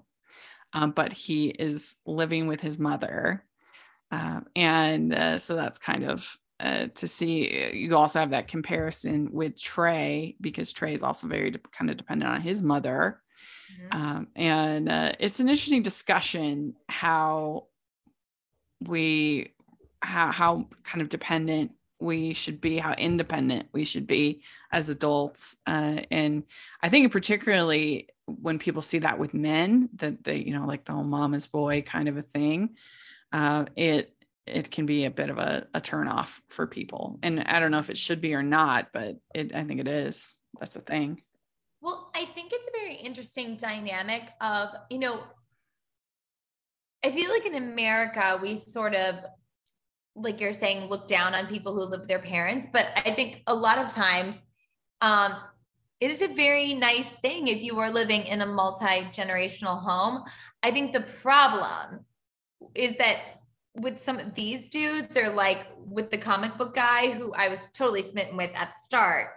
um, but he is living with his mother. Uh, and uh, so that's kind of uh, to see. You also have that comparison with Trey because Trey is also very de- kind of dependent on his mother. Mm-hmm. Um, and uh, it's an interesting discussion how we how how kind of dependent we should be how independent we should be as adults uh, and i think particularly when people see that with men that they you know like the whole mama's boy kind of a thing uh, it it can be a bit of a, a turn off for people. And i don't know if it should be or not but it i think it is. That's a thing. Well, I think it's a very interesting dynamic of, you know, I feel like in America, we sort of, like you're saying, look down on people who live with their parents. But I think a lot of times, um, it is a very nice thing if you are living in a multi generational home. I think the problem is that with some of these dudes, or like with the comic book guy who I was totally smitten with at the start,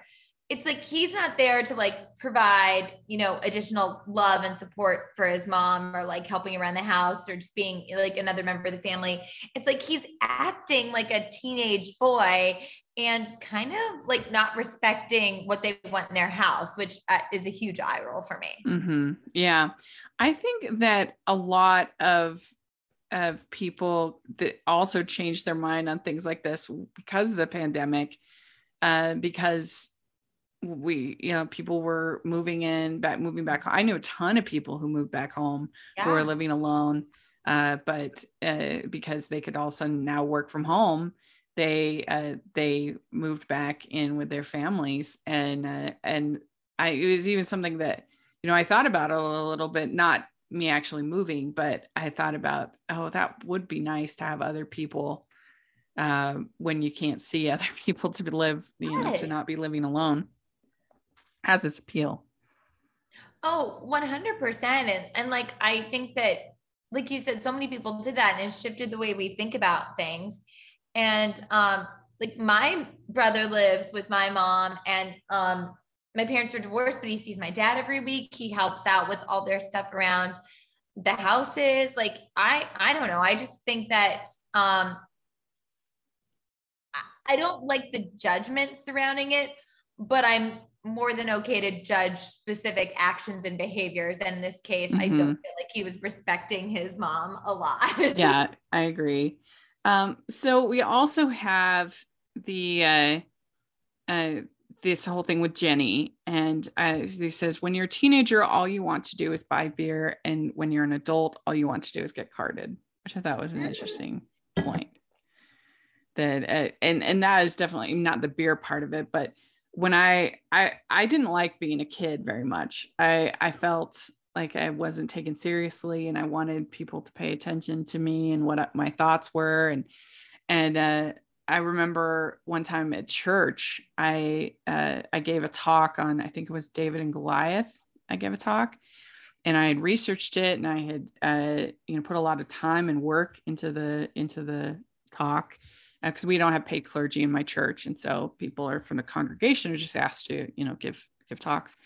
it's like he's not there to like provide you know additional love and support for his mom or like helping around the house or just being like another member of the family. It's like he's acting like a teenage boy and kind of like not respecting what they want in their house which uh, is a huge eye roll for me. Mm-hmm. yeah. I think that a lot of of people that also change their mind on things like this because of the pandemic uh, because we you know people were moving in back moving back i knew a ton of people who moved back home yeah. who were living alone uh, but uh, because they could all of a sudden now work from home they uh, they moved back in with their families and uh, and i it was even something that you know i thought about a little, a little bit not me actually moving but i thought about oh that would be nice to have other people uh, when you can't see other people to live you yes. know to not be living alone has its appeal. Oh, 100%. And, and like, I think that, like you said, so many people did that and it shifted the way we think about things. And, um, like my brother lives with my mom and, um, my parents are divorced, but he sees my dad every week. He helps out with all their stuff around the houses. Like I, I don't know. I just think that, um, I don't like the judgment surrounding it, but I'm more than okay to judge specific actions and behaviors. And in this case, mm-hmm. I don't feel like he was respecting his mom a lot. yeah, I agree. Um, so we also have the uh, uh, this whole thing with Jenny, and uh, he says, when you're a teenager, all you want to do is buy beer, and when you're an adult, all you want to do is get carded, which I thought was an mm. interesting point. That uh, and and that is definitely not the beer part of it, but when I I I didn't like being a kid very much. I I felt like I wasn't taken seriously and I wanted people to pay attention to me and what my thoughts were and and uh, I remember one time at church I uh, I gave a talk on I think it was David and Goliath. I gave a talk and I had researched it and I had uh, you know put a lot of time and work into the into the talk because uh, we don't have paid clergy in my church and so people are from the congregation are just asked to you know give give talks.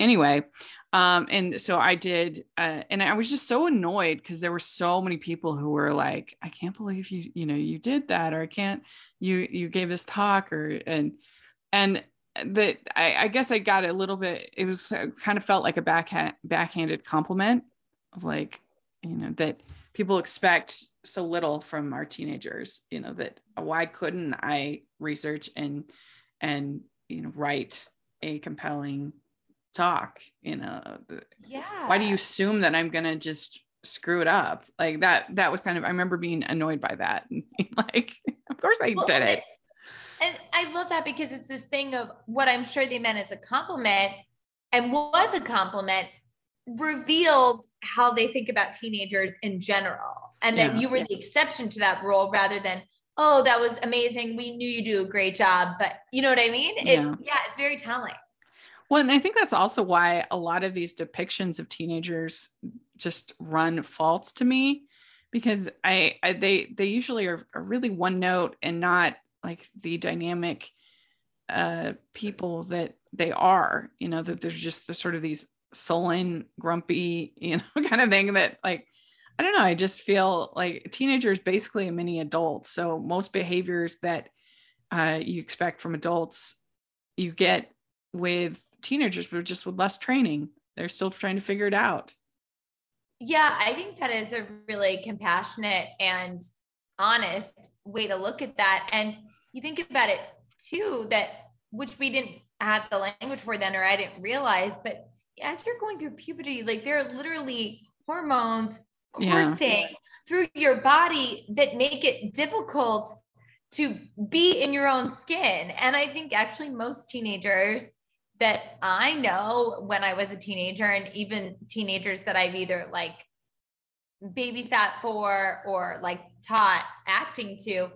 Anyway um and so i did uh, and i was just so annoyed because there were so many people who were like i can't believe you you know you did that or i can't you you gave this talk or and and that I, I guess i got a little bit it was uh, kind of felt like a backhand backhanded compliment of like you know that people expect so little from our teenagers you know that why couldn't i research and and you know write a compelling talk you know? Yeah why do you assume that i'm gonna just screw it up? Like that that was kind of i remember being annoyed by that and like of course i well, did it. and i love that because it's this thing of what i'm sure they meant as a compliment and was a compliment revealed how they think about teenagers in general. And yeah, that you were yeah. the exception to that rule rather than oh that was amazing. We knew you do a great job. But you know what i mean? It's yeah, yeah it's very telling. Well, and I think that's also why a lot of these depictions of teenagers just run false to me because I, I they they usually are, are really one note and not like the dynamic uh people that they are you know that there's just the sort of these sullen grumpy you know kind of thing that like i don't know i just feel like teenagers basically a mini adult. So most behaviors that uh, you expect from adults you get with teenagers but just with less training. They're still trying to figure it out. Yeah i think that is a really compassionate and honest way to look at that. And you think about it too that which we didn't have the language for then or I didn't realize, but as you're going through puberty, like there are literally hormones coursing yeah. through your body that make it difficult to be in your own skin. And I think actually most teenagers that I know when I was a teenager and even teenagers that I've either like babysat for or like taught acting to,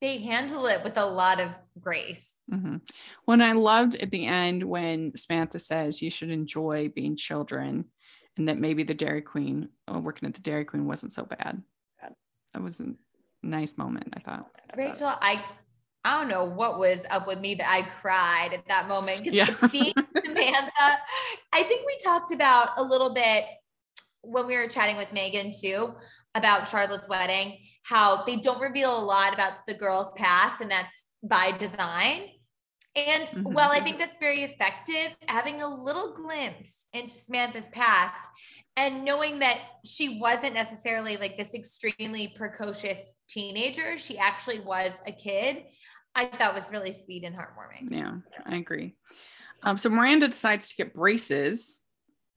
they handle it with a lot of grace. Mm-hmm. When I loved at the end when Samantha says you should enjoy being children, and that maybe the Dairy Queen, oh, working at the Dairy Queen, wasn't so bad. That was a nice moment. I thought. Rachel, I I don't know what was up with me, but I cried at that moment because Yeah. seeing Samantha, I think we talked about a little bit when we were chatting with Megan too about Charlotte's wedding, how they don't reveal a lot about the girl's past, and that's by design. And Mhm. while I think that's very effective, having a little glimpse into Samantha's past and knowing that she wasn't necessarily like this extremely precocious teenager, she actually was a kid, I thought was really sweet and heartwarming. Yeah, I agree. Um, so Miranda decides to get braces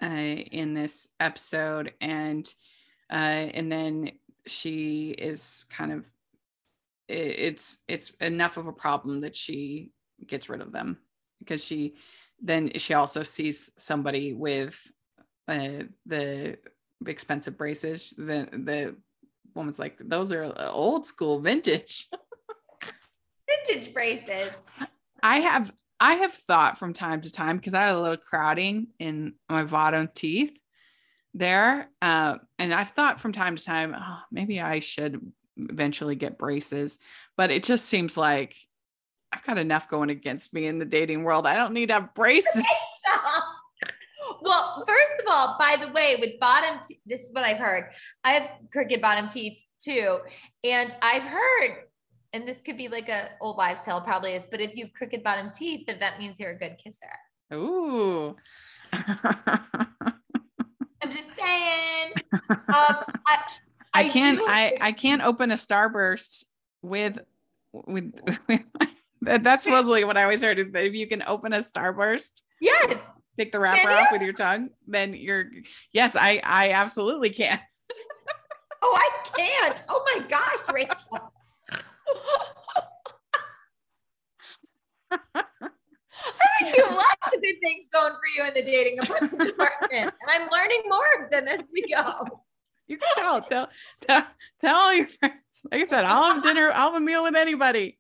uh, in this episode, and uh, and then she is kind of it's it's enough of a problem that she gets rid of them because she then she also sees somebody with uh, the expensive braces. The the woman's like, those are old school vintage. Vintage braces. I have I have thought from time to time because I have a little crowding in my bottom teeth there, uh, and I've thought from time to time, oh, maybe I should eventually get braces, but it just seems like I've got enough going against me in the dating world. I don't need to have braces. well, first of all, by the way, with bottom, te- this is what I've heard. I have crooked bottom teeth too, and I've heard, and this could be like a old wives' tale, probably is, but if you have crooked bottom teeth, then that means you're a good kisser. Ooh. I'm just saying. Um, I, I can't do- I, I can't open a starburst with with, with that, that's supposedly what I always heard is that if you can open a starburst, Yes. take the wrapper off with your tongue, then you're yes, I I absolutely can. Oh, I can't. Oh my gosh, Rachel. I think you have lots of good things going for you in the dating department, and I'm learning more of them as we go. You can tell, tell, tell, tell all your friends. Like I said, I'll have dinner, I'll have a meal with anybody.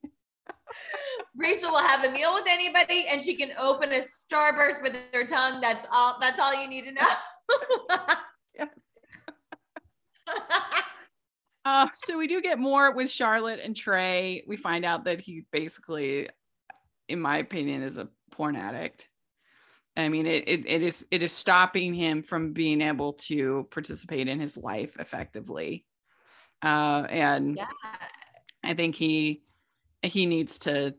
Rachel will have a meal with anybody, and she can open a starburst with her tongue. That's all. That's all you need to know. Uh, so we do get more with Charlotte and Trey. We find out that he basically, in my opinion, is a porn addict. I mean, it, it, it is it is stopping him from being able to participate in his life effectively. Uh, and yeah. I think he he needs to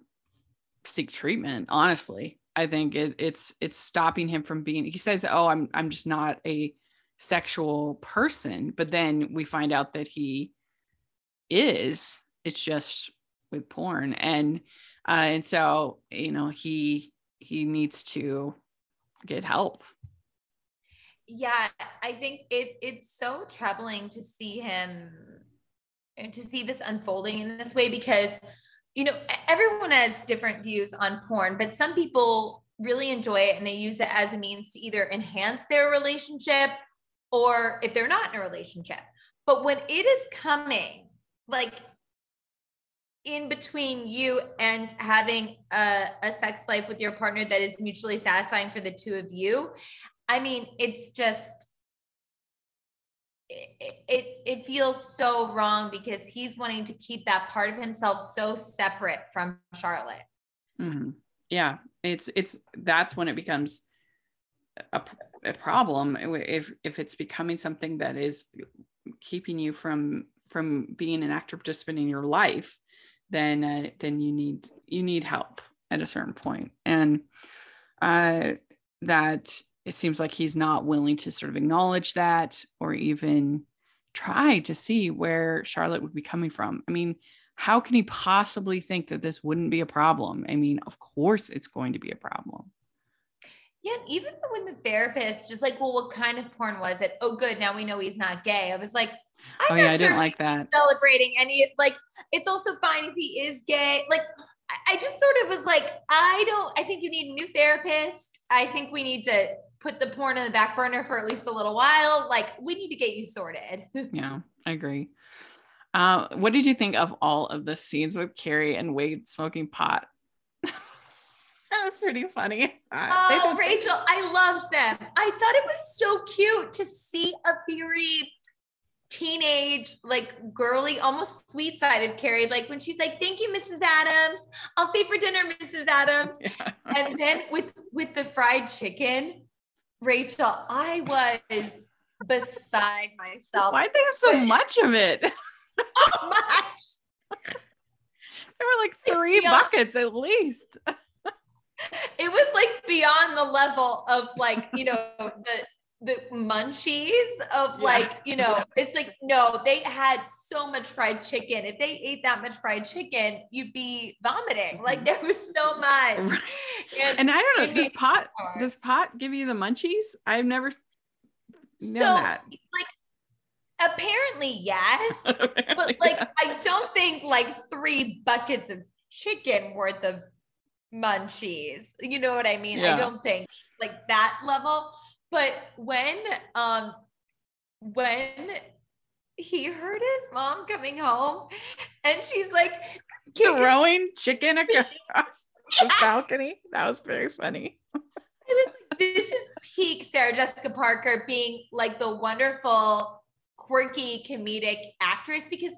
seek treatment. Honestly, I think it, it's it's stopping him from being. He says, "Oh, I'm I'm just not a sexual person," but then we find out that he is. It's just with porn, and uh, and so you know he he needs to get help. Yeah, I think it it's so troubling to see him and to see this unfolding in this way because you know everyone has different views on porn, but some people really enjoy it and they use it as a means to either enhance their relationship or if they're not in a relationship. But when it is coming like in between you and having a, a sex life with your partner that is mutually satisfying for the two of you. I mean, it's just it, it feels so wrong because he's wanting to keep that part of himself so separate from Charlotte. Mm-hmm. Yeah, it's it's that's when it becomes a, a problem if if it's becoming something that is keeping you from from being an active participant in your life then uh, then you need you need help at a certain point and uh that it seems like he's not willing to sort of acknowledge that or even try to see where Charlotte would be coming from. I mean, how can he possibly think that this wouldn't be a problem? I mean, of course it's going to be a problem. Yeah, even when the therapist is like, "Well, what kind of porn was it?" Oh, good, now we know he's not gay. I was like, I'm "Oh yeah, I didn't like that." Celebrating any like, it's also fine if he is gay. Like, I just sort of was like, I don't. I think you need a new therapist. I think we need to put the porn in the back burner for at least a little while. Like we need to get you sorted. yeah, I agree. Uh, what did you think of all of the scenes with Carrie and Wade smoking pot? that was pretty funny. Uh, oh, Rachel, I loved them. I thought it was so cute to see a very teenage, like girly, almost sweet side of Carrie. Like when she's like, "Thank you, Mrs. Adams. I'll stay for dinner, Mrs. Adams." Yeah. and then with with the fried chicken, Rachel, I was beside myself. Why'd they have so much of it? Oh so much. there were like three beyond, buckets at least. it was like beyond the level of like, you know, the the munchies of yeah. like, you know, it's like, no, they had so much fried chicken. If they ate that much fried chicken, you'd be vomiting. Like there was so much. And, and I don't know, does pot does pot give you the munchies? I've never known so, that. Like apparently yes. apparently, but like yeah. I don't think like three buckets of chicken worth of munchies. You know what I mean? Yeah. I don't think like that level but when um when he heard his mom coming home and she's like throwing chicken across the balcony. That was very funny. Was this is peak Sarah Jessica Parker being like the wonderful, quirky, comedic actress because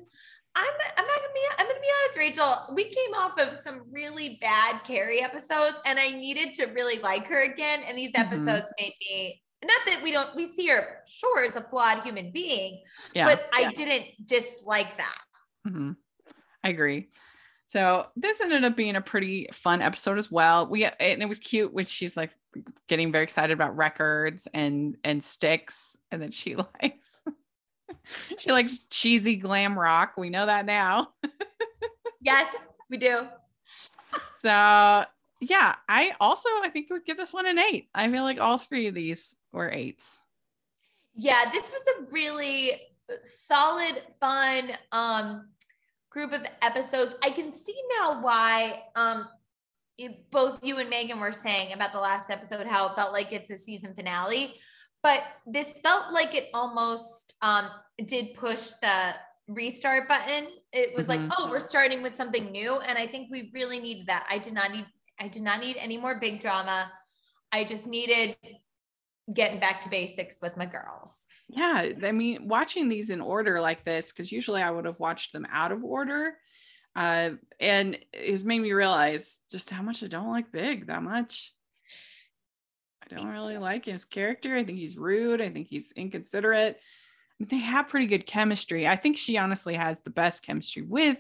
I'm I'm not gonna be I'm gonna be honest, Rachel. We came off of some really bad Carrie episodes, and I needed to really like her again. And these mm-hmm. episodes mm-hmm. made me not that we don't we see her sure as a flawed human being yeah, but i yeah. didn't dislike that. Mm-hmm. i agree. So this ended up being a pretty fun episode as well. We and it was cute when she's like getting very excited about records and and sticks and then she likes she likes cheesy glam rock. We know that now. Yes we do. So yeah, I also I think would give this one an eight. I feel like all three of these were eights. Yeah, this was a really solid, fun um group of episodes. I can see now why um both you and Megan were saying about the last episode how it felt like it's a season finale, but this felt like it almost um did push the restart button. It was mm-hmm. like, oh, we're starting with something new. And I think we really needed that. I did not need I did not need any more big drama. I just needed getting back to basics with my girls. Yeah. I mean, watching these in order like this, because usually I would have watched them out of order. Uh, and it's made me realize just how much I don't like Big that much. I don't really like his character. I think he's rude. I think he's inconsiderate. They have pretty good chemistry. I think she honestly has the best chemistry with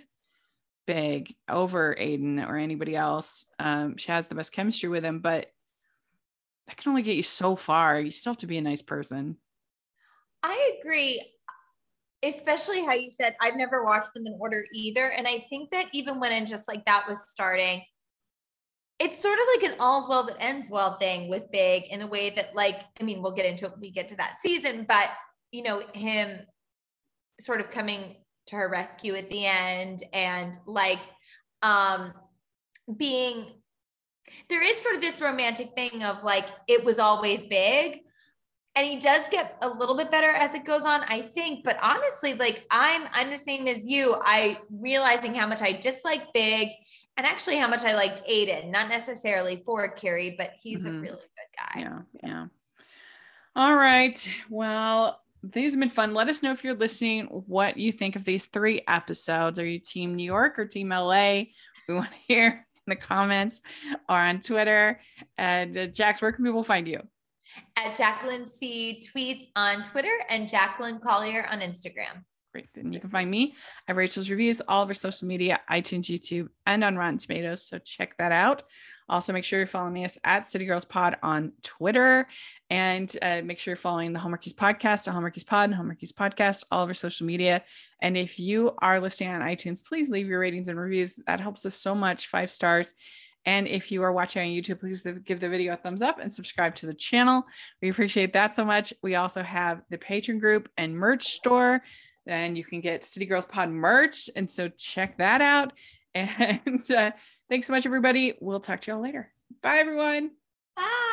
big over Aiden or anybody else. Um, she has the best chemistry with him, but that can only get you so far. You still have to be a nice person. I agree. Especially how you said, I've never watched them in order either. And I think that even when it just like that was starting, it's sort of like an all's well that ends well thing with Big in the way that, like, I mean, we'll get into it when we get to that season, but you know, him sort of coming to her rescue at the end and like um being there is sort of this romantic thing of like it was always big and he does get a little bit better as it goes on, I think. But honestly, like I'm I'm the same as you. I realizing how much I dislike Big and actually how much I liked Aiden, not necessarily for Carrie, but he's mm-hmm. a really good guy. Yeah, yeah. All right. Well, these have been fun. Let us know if you're listening what you think of these three episodes. Are you team New York or team LA? We want to hear in the comments or on Twitter. And uh, Jax, where can people find you? At Jacqueline C tweets on Twitter and Jacqueline Collier on Instagram. Great. And you can find me at Rachel's Reviews, all of our social media, iTunes, YouTube, and on Rotten Tomatoes. So check that out. Also, make sure you're following us at City Girls Pod on Twitter, and uh, make sure you're following the Hallmarkies podcast, the Hallmarkies Pod, and Hallmarkies Podcast, all of our social media. And if you are listening on iTunes, please leave your ratings and reviews. That helps us so much. Five stars. And if you are watching on YouTube, please give the video a thumbs up and subscribe to the channel. We appreciate that so much. We also have the Patreon group and merch store. And you can get City Girls Pod merch. And so check that out. And uh, Thanks so much, everybody. We'll talk to y'all later. Bye, everyone. Bye.